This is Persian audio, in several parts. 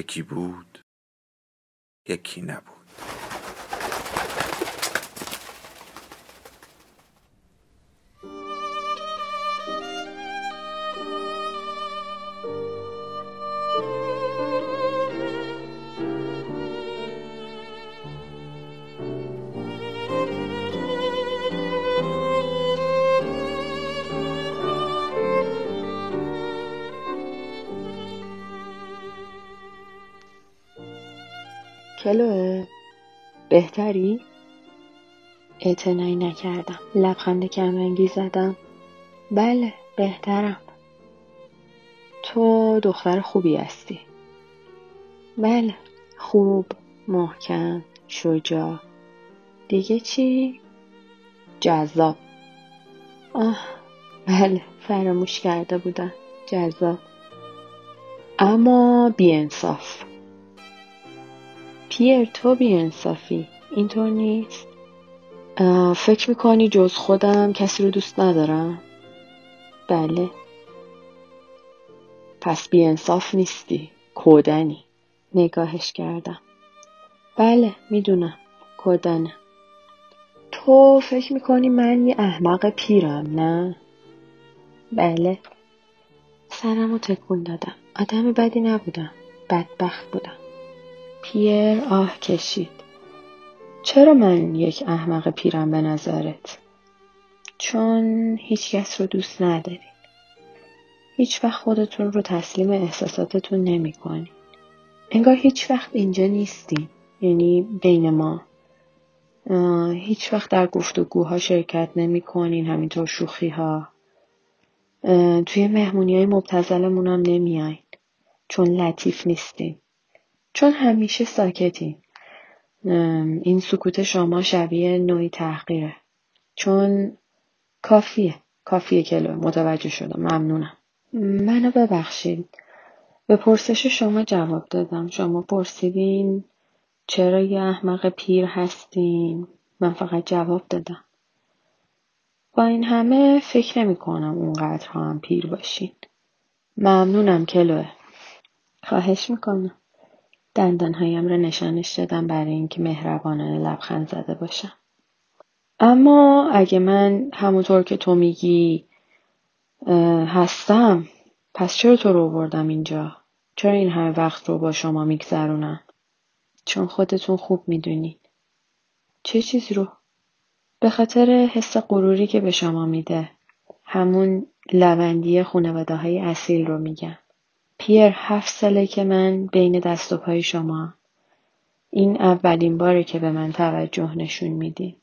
یکی بود یکی نبود. کلوه بهتری؟ اعتنایی نکردم. لبخند کمرنگی زدم. بله بهترم. تو دختر خوبی هستی. بله خوب محکم شجاع. دیگه چی؟ جذاب. آه بله فراموش کرده بودم. جذاب. اما بیانصاف. پیر تو بیانصافی اینطور نیست؟ فکر می‌کنی جز خودم کسی رو دوست ندارم؟ بله. پس بیانصاف نیستی کودنی. نگاهش کردم. بله می‌دونم. کودنه. تو فکر می‌کنی من یه احمق پیرم نه؟ بله. سرمو تکون دادم. آدم بدی نبودم. بدبخت بودم. پیر آه کشید. چرا من یک احمق پیرم به نظرت؟ چون هیچ کس رو دوست ندارین. هیچ وقت خودتون رو تسلیم احساساتتون نمی کنین. انگار هیچ وقت اینجا نیستین. یعنی بین ما. هیچ وقت در گفتگوها شرکت نمی کنین. همینطور شوخی ها. توی مهمونی های مبتزلمون هم نمیاین. چون لطیف نیستین. چون همیشه ساکتین. این سکوت شما شبیه نوعی تحقیره. چون کافیه. کافیه کلو. متوجه شدم. ممنونم. منو ببخشید. به پرسش شما جواب دادم. شما پرسیدین چرا یه احمق پیر هستین؟ من فقط جواب دادم. با این همه فکر نمی کنم اونقدر هم پیر باشین. ممنونم کلوه. خواهش می‌کنم. دندانهایم را نشانش دادم برای اینکه مهربانانه لبخند زده باشم. اما اگه من همونطور که تو میگی هستم پس چرا تو رو بردم اینجا؟ چرا این همه وقت رو با شما میگذرونم؟ چون خودتون خوب می‌دونید. چه چیزی رو؟ به خاطر حس غروری که به شما میده. همون لوندی خانواده های اصیل رو میگم. پیر هفت ساله که من بین دست و پای شما این اولین باره که به من توجه نشون میدین.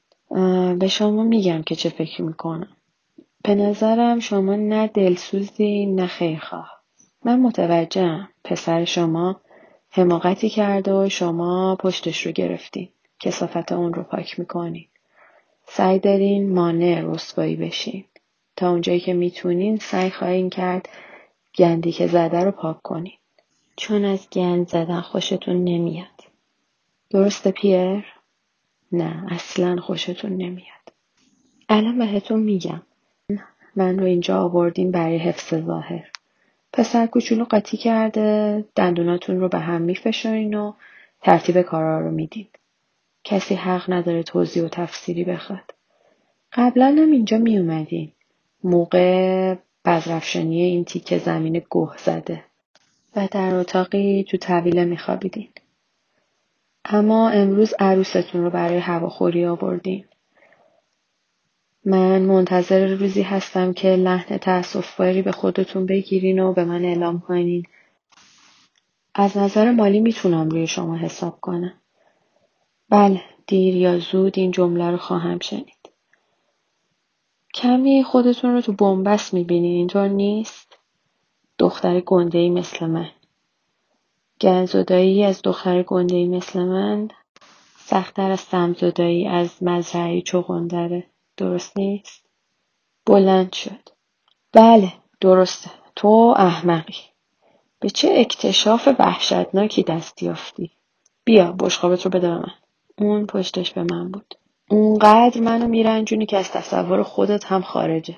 به شما میگم که چه فکر می‌کنم. به نظرم شما نه دلسوزی نه خیرخواه. من متوجهم. پسر شما حماقتی کرده و شما پشتش رو گرفتین. کسافت اون رو پاک می‌کنین. سعی دارین مانع رسوایی بشین. تا اونجایی که می‌تونین سعی خواهین کرد گندی که زده رو پاک کنین. چون از گند زدن خوشتون نمیاد. درسته پیر؟ نه اصلا خوشتون نمیاد. الان بهتون میگم. من رو اینجا آوردین برای حفظ ظاهر. پسر کوچولو قاطی کرده دندوناتون رو به هم میفشارین و ترتیب کارا رو میدین. کسی حق نداره توضیح و تفسیری بخواد. قبلا هم اینجا می اومدین. موقع بزرفشانی این تیکه زمین گوه زده و در اتاقی تو طویله میخوابیدین. اما امروز عروستون رو برای هواخوری آوردین. من منتظر روزی هستم که لحن تأصف به خودتون بگیرین و به من اعلام کنین. از نظر مالی می‌تونم روی شما حساب کنم. بله دیر یا زود این جمله رو خواهم شنید. کمی خودتون رو تو بنبست می‌بینین. اینطور نیست؟ دختر گنده ای مثل من. گنزدایی از دختر گنده ای مثل من. سختتر از سمزدایی از مزرعه چغندره. درست نیست؟ بلند شد. بله درسته. تو احمقی. به چه اکتشاف وحشتناکی دست یافتی؟ بیا بشقابت رو بده به من. اون پشتش به من بود. اونقدر منو میرنجونی که از تصور خودت هم خارجه.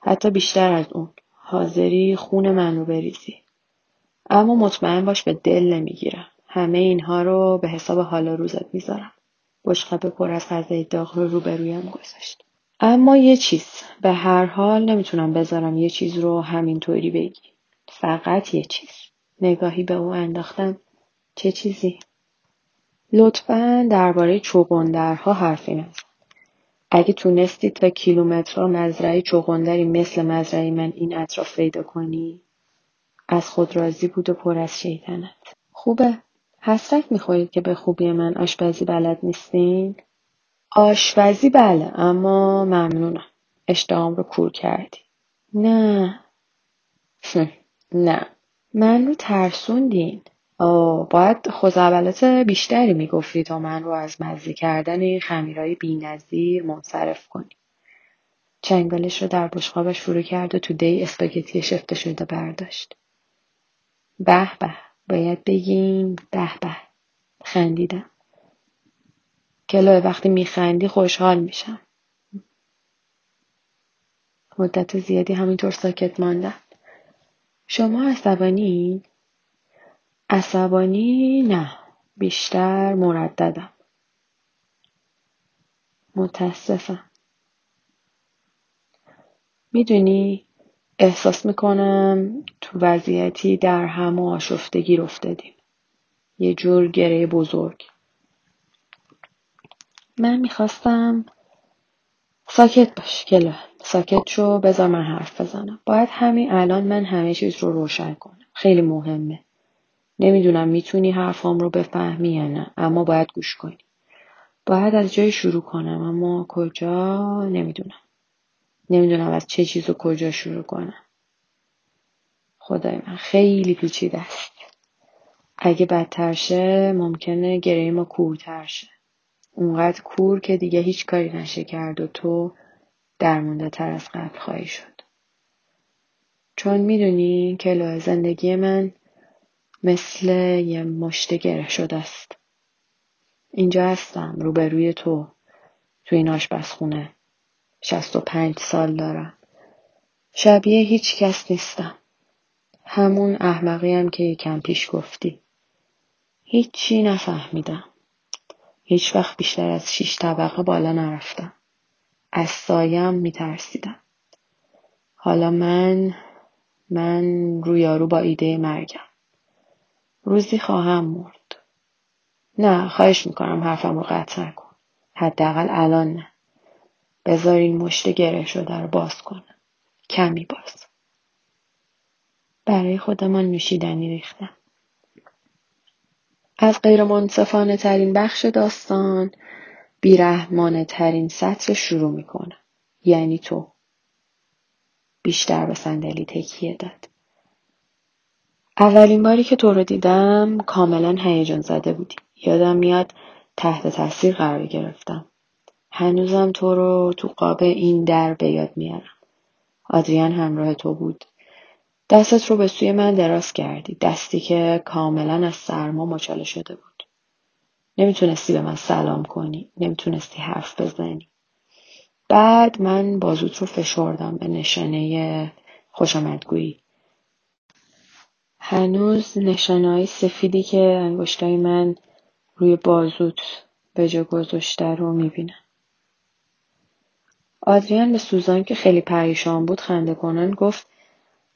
حتی بیشتر از اون. حاضری خون من رو بریزی. اما مطمئن باش به دل نمی‌گیرم. همه اینها رو به حساب حال روزت می‌ذارم. بشقاب پر از غذای داغ رو روبرویم گذاشت. اما یه چیز. به هر حال نمی‌تونم بذارم یه چیز رو همینطوری بگی. فقط یه چیز. نگاهی به او انداختم. چه چیزی؟ لطفا درباره چوگندرها حرفی نزن اگه تونستی تا کیلومترها مزرعه چوگندری مثل مزرعه من این اطراف پیدا کنی از خود راضی بود و پر از شیطنت. خوبه. حسرت می‌خورید که به خوبی من آشپزی بلد نیستین؟ آشپزی بله اما ممنونم. اشتهام رو کور کردی. نه. نه. من رو ترسوندین. باید خوزعبلات بیشتری می‌گفتی تا من رو از مزه کردن این خمیرهای بینظیر منصرف کنی. چنگالش رو در بشقابش فرو کرد و تو دی اسپاگتی شفته شده برداشت. به به باید بگیم به به. خندیدم. کلاه وقتی میخندی خوشحال میشم. مدت زیادی همینطور ساکت ماندم. شما عصبانی؟ عصبانی نه بیشتر مرددم. متاسفم. می‌دونی احساس می‌کنم تو وضعیتی در هم و آشفتگی افتادیم یه جور گره بزرگ. من می‌خواستم ساکت باش کلا. ساکت شو بذار من حرف بزنم. باید همین الان من همه چیز رو روشن کنم. خیلی مهمه. نمی‌دونم می‌تونی حرفام رو بفهمی یا نه اما باید گوش کنی. باید از جای شروع کنم اما کجا؟ نمی‌دونم. نمی‌دونم از چه چیز و کجا شروع کنم. خدای من خیلی پیچیده است. اگه بدتر شه ممکنه گره ما کورتر شه. اونقدر کور که دیگه هیچ کاری نشه کرد و تو درمونده تر از قبل خواهی شد. چون می‌دونی که زندگی من مثل یه مشت گره شده است. اینجا هستم روبروی تو تو این آشپزخونه. شست و پنج سال دارم. شبیه هیچ کس نیستم. همون احمقی هم که یکم پیش گفتی. هیچی نفهمیدم. هیچ وقت بیشتر از شیش طبقه بالا نرفتم. از سایم میترسیدم. حالا من من رویارو با ایده مرگم. روزی خواهم مرد. نه خواهش می‌کنم حرفم رو قطع نکن. حداقل الان نه. بذار این مشت گره شده رو باز کنم. کمی باز. برای خودمان نوشیدنی ریختم. از غیرمنصفانه ترین بخش داستان بیرحمانه ترین سطر شروع می‌کنم. یعنی تو. بیشتر به صندلی تکیه داد. اولین باری که تو رو دیدم کاملا هیجان زده بودی. یادم میاد تحت تاثیر قرار گرفتم. هنوزم تو رو تو قاب این در به یاد میارم. آدریان همراه تو بود. دستت رو به سوی من دراز کردی. دستی که کاملا از سرما مچاله شده بود. نمی‌تونستی به من سلام کنی. نمی‌تونستی حرف بزنی. بعد من بازوت رو فشردم به نشانه خوشامدگویی هنوز نشانه سفیدی که انگشتای من روی بازوت به جا گذاشته رو می‌بینم آدریان به سوزان که خیلی پریشان بود خنده کنن گفت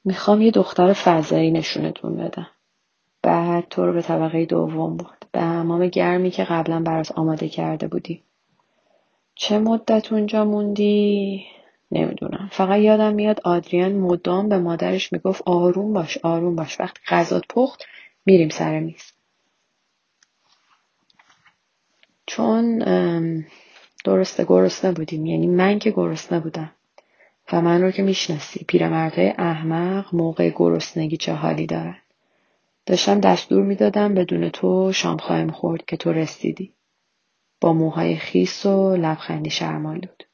می‌خوام یه دختر فضایی نشونتون بدم. بعد تو رو به طبقه دوم برد. به حمام گرمی که قبلا برات آماده کرده بودی. چه مدت اونجا موندی؟ نمی‌دونم. فقط یادم میاد آدریان مدام به مادرش می‌گفت آروم باش آروم باش. وقتی غذات پخت میریم سر میز. چون درسته گرسنه بودیم یعنی من که گرسنه بودم و من رو که می‌شناسی پیرمردهای احمق موقع گرسنگی چه حالی دارن داشتم دستور می‌دادم بدون تو شام خواهیم خورد که تو رسیدی با موهای خیس و لبخندی شرمالود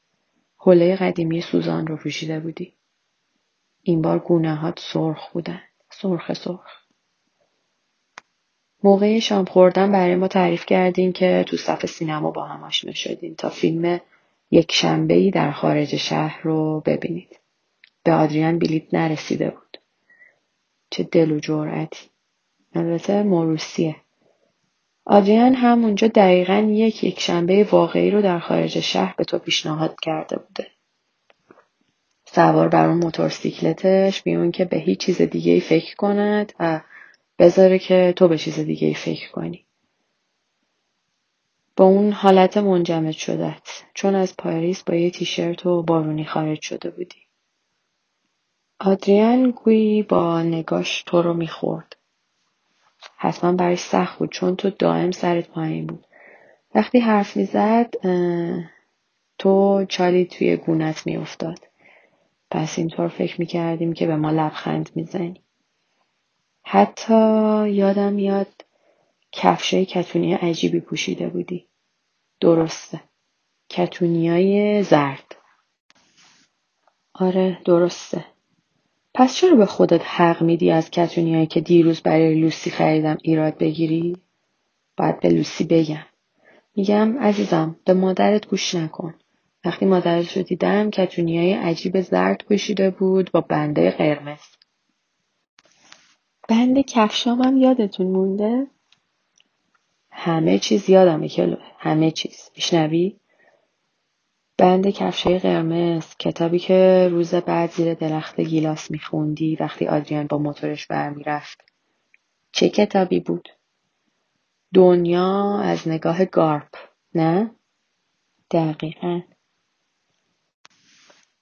حوله قدیمی سوزان رو پوشیده بودی این بار گونه هات سرخ بودن سرخ سرخ موقع شام خوردن برای ما تعریف کردیم که تو صف سینما با هم آشنا شدیم تا فیلم یک شنبه در خارج شهر رو ببینید. به آدریان بلیت نرسیده بود. چه دل و جرأتی. البته موروسیه. آدریان هم اونجا دقیقا یک یک شنبه واقعی رو در خارج شهر به تو پیشنهاد کرده بوده. سوار بر اون موتورسیکلتش بیون که به هیچ چیز دیگه ای فکر کند و بذاره که تو به چیز دیگه ای فکر کنی. با اون حالت منجمد شدت چون از پاریس با یه تیشرت و بارونی خارج شده بودی. آدریان گویی با نگاش تو رو می‌خورد. حتما برای سخت بود چون تو دائم سرت پایین بود. وقتی حرف می‌زد تو چالی توی گونت میافتاد. پس اینطور فکر می‌کردیم که به ما لبخند می‌زنی. حتی یادم میاد کفشای کتونی عجیبی پوشیده بودی. درسته. کتونیای زرد. آره درسته. پس چرا به خودت حق میدی از کتونیایی که دیروز برای لوسی خریدم ایراد بگیری؟ باید به لوسی بگم. میگم عزیزم به مادرت گوش نکن. وقتی مادرت رو دیدم کتونیای عجیب زرد پوشیده بود با بنده قرمز. بند کفشام هم یادتون مونده؟ همه چیز یادمه کلو همه چیز میشنوی بند کفشای قرمز کتابی که روز بعد زیر درخت گیلاس میخوندی وقتی آدریان با موتورش برمیرفت. چه کتابی بود؟ دنیا از نگاه گارپ نه؟ دقیقا.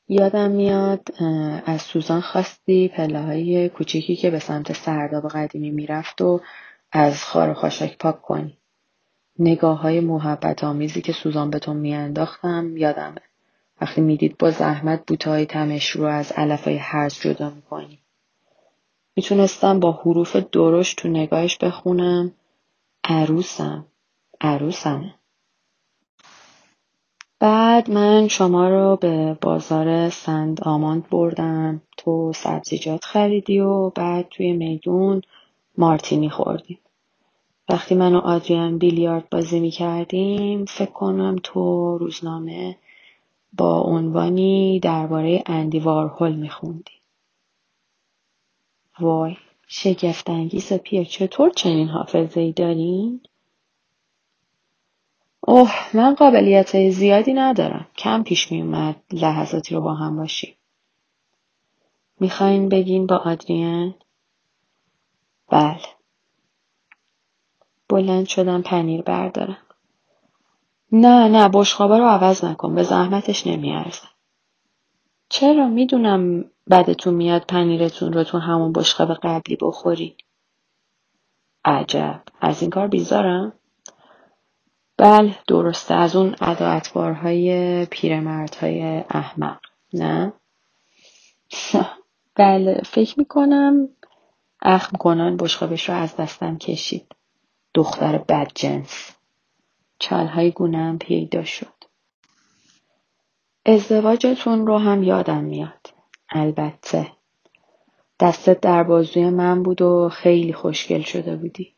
یادم میاد از سوزان خواستی پله های کوچیکی که به سمت سرداب قدیمی می‌رفت و از خار و خاشاک پاک کنی. نگاه های محبت آمیزی که سوزان به تو میانداختم یادمه. وقتی می‌دید با زحمت بوته های تمش رو از علف های هرز جدا می‌کنی. می‌تونستم با حروف درشت تو نگاهش بخونم عروسم عروسمه. بعد من شما رو به بازار سند آماند بردم تو سبزیجات خریدی و بعد توی میدون مارتینی خوردیم. وقتی من و آدریان بیلیارد بازی می کردیم فکر کنم تو روزنامه با عنوانی درباره اندی وارهول می خوندی. وای شگفتانگیز پیر چطور چنین حافظه ای دارین؟ اوه من قابلیت زیادی ندارم. کم پیش می اومد لحظاتی رو با هم باشیم. می‌خواین بگین با آدریان؟ بله. بلند شدم پنیر بردارم. نه نه بشخابا رو عوض نکن به زحمتش نمیارزه. چرا می‌دونم بدتون میاد پنیرتون رو تو همون بشقاب قبلی بخورین. عجب از این کار بیزارم؟ بله درسته از اون ادا اتبارهای پیرمردهای احمق نه؟ بله فکر می‌کنم اخم کنان بشقابش رو از دستم کشید. دختر بدجنس چالهای گونم پیدا شد. ازدواجتون رو هم یادم میاد. البته. دستت در بازوی من بود و خیلی خوشگل شده بودی.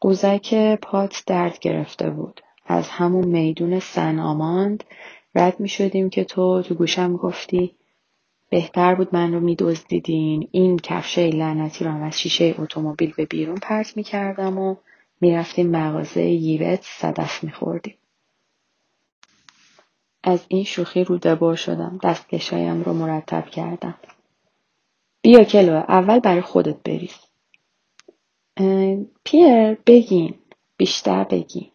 قوزک پات درد گرفته بود. از همون میدون سن آماند رد می شدیم که تو تو گوشم گفتی بهتر بود من رو می دزدیدین. این کفشه لعنتی رو هم از شیشه اتومبیل به بیرون پرت می کردم و می‌رفتیم مغازه ییوت صدف میخوردیم. از این شوخی رو شدم. دستکشایم رو مرتب کردم. بیا کلو اول برای خودت بریز. پیر بگین. بیشتر بگین.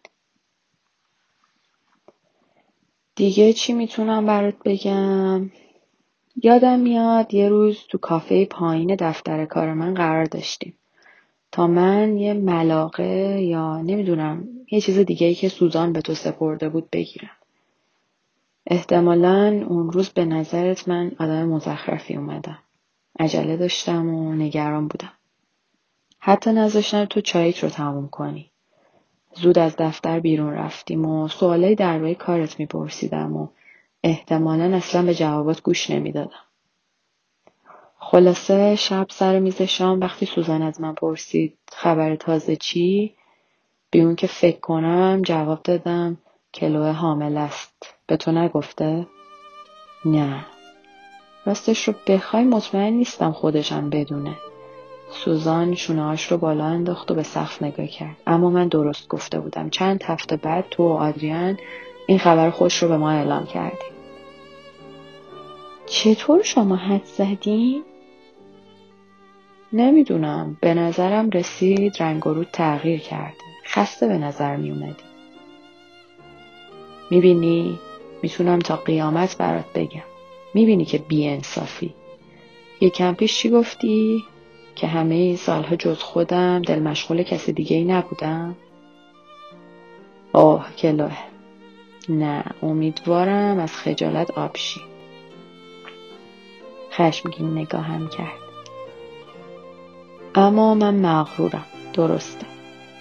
دیگه چی می‌تونم برات بگم؟ یادم میاد یه روز تو کافه پایین دفتر کار من قرار داشتیم. تا من یه ملاقه یا نمی‌دونم یه چیز دیگه ای که سوزان به تو سپرده بود بگیرم. احتمالا اون روز به نظرت من آدم مزخرفی اومدم. عجله داشتم و نگران بودم. حتی نذاشتن تو چاییت رو تموم کنی. زود از دفتر بیرون رفتیم و سوالای درباره کارت میپرسیدم و احتمالا اصلا به جوابات گوش نمی‌دادم. خلاصه شب سر میز شام وقتی سوزان از من پرسید خبر تازه چی؟ بی اون که فکر کنم جواب دادم کلوه حامل است. به تو نگفته؟ نه. راستش رو بخوای مطمئن نیستم خودشم بدونه. سوزان شونهاش رو بالا انداخت و به سقف نگاه کرد. اما من درست گفته بودم. چند هفته بعد تو و آدریان این خبر خوش رو به ما اعلام کردیم چطور شما حد زدین؟ نمی‌دونم. به نظرم رسید رنگ و رود تغییر کرده. خسته به نظر می اومدی می‌بینی؟ می‌تونم تا قیامت برات بگم. می‌بینی که بی انصافی یکم پیش چی گفتی؟ که همه این سالها جز خودم دل مشغول کسی دیگه ای نبودم؟ آه کلاه نه امیدوارم از خجالت آبشی خشمگین نگاهم کرد. اما من مغرورم درسته.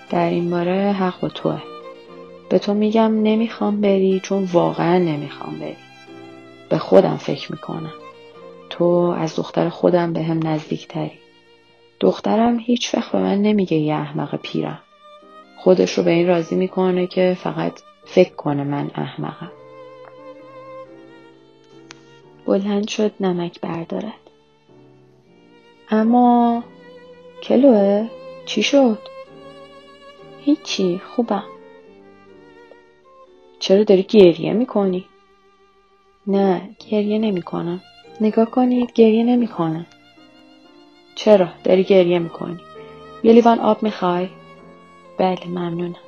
در این باره حق با توه. به تو میگم نمی‌خوام بری چون واقعا نمی‌خوام بری. به خودم فکر می‌کنم. تو از دختر خودم به هم نزدیکتری. دخترم هیچ وقت به من نمیگه یه احمق پیرم. خودش رو به این راضی می‌کنه که فقط فکر کنه من احمقم. بلند شد نمک بردارد اما کلوه چی شد؟ هیچی خوبم چرا داری گریه می‌کنی؟ نه گریه نمی‌کنم نگاه کنید گریه نمی‌کنم چرا داری گریه می‌کنی؟ یه لیوان آب می‌خوای؟ بله ممنونم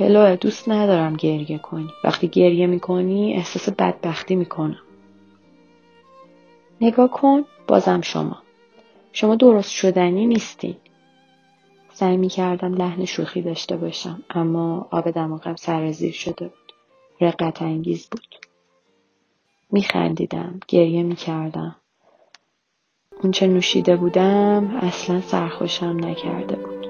کلوه دوست ندارم گریه کنی. وقتی گریه می‌کنی احساس بدبختی می‌کنم. نگاه کن بازم شما. شما درست شدنی نیستین سعی می کردم لحن شوخی داشته باشم اما آب دماغم سرزیر شده بود. رقت انگیز بود. می خندیدم گریه می کردم اونچه نوشیده بودم اصلا سرخوشم نکرده بود.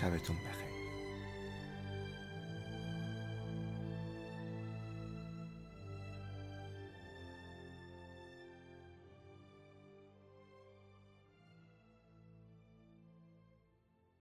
sabes tú un.